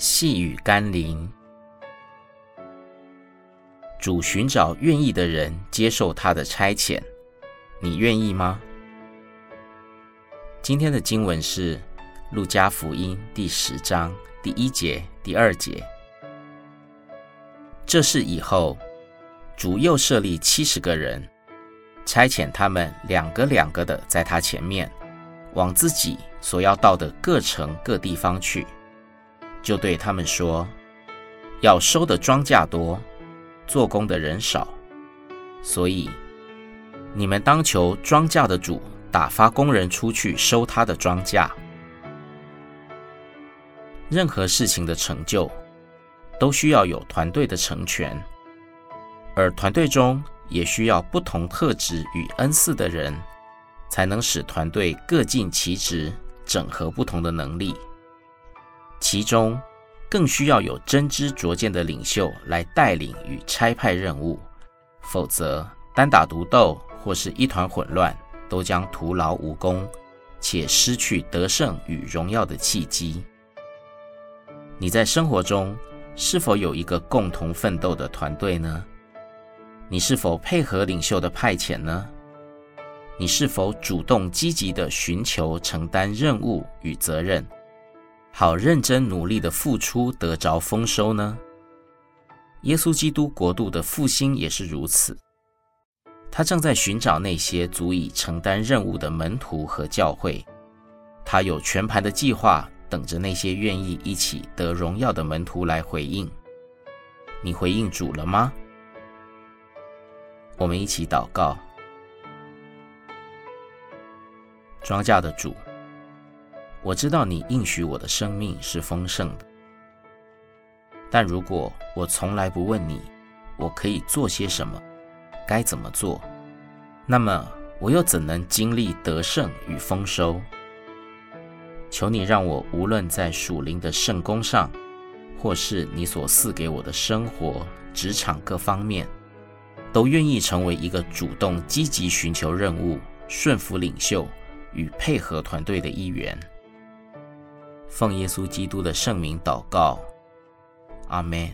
细雨甘霖。主寻找愿意的人接受他的差遣，你愿意吗？今天的经文是《路加福音》第十章第一节、第二节。这是以后，主又设立七十个人，差遣他们两个两个的在他前面，往自己所要到的各城各地方去，就对他们说：“要收的庄稼多，做工的人少，所以你们当求庄稼的主。”打发工人出去收他的庄稼。任何事情的成就，都需要有团队的成全，而团队中也需要不同特质与恩赐的人，才能使团队各尽其职，整合不同的能力。其中更需要有真知灼见的领袖来带领与差派任务，否则单打独斗或是一团混乱。都将徒劳无功，且失去得胜与荣耀的契机。你在生活中是否有一个共同奋斗的团队呢？你是否配合领袖的派遣呢？你是否主动积极地寻求承担任务与责任，好认真努力的付出，得着丰收呢？耶稣基督国度的复兴也是如此。他正在寻找那些足以承担任务的门徒和教会，他有全盘的计划，等着那些愿意一起得荣耀的门徒来回应。你回应主了吗？我们一起祷告。庄稼的主，我知道你应许我的生命是丰盛的，但如果我从来不问你，我可以做些什么？该怎么做？那么我又怎能经历得胜与丰收？求你让我无论在属灵的圣工上，或是你所赐给我的生活、职场各方面，都愿意成为一个主动积极寻求任务、顺服领袖与配合团队的一员。奉耶稣基督的圣名祷告，阿门。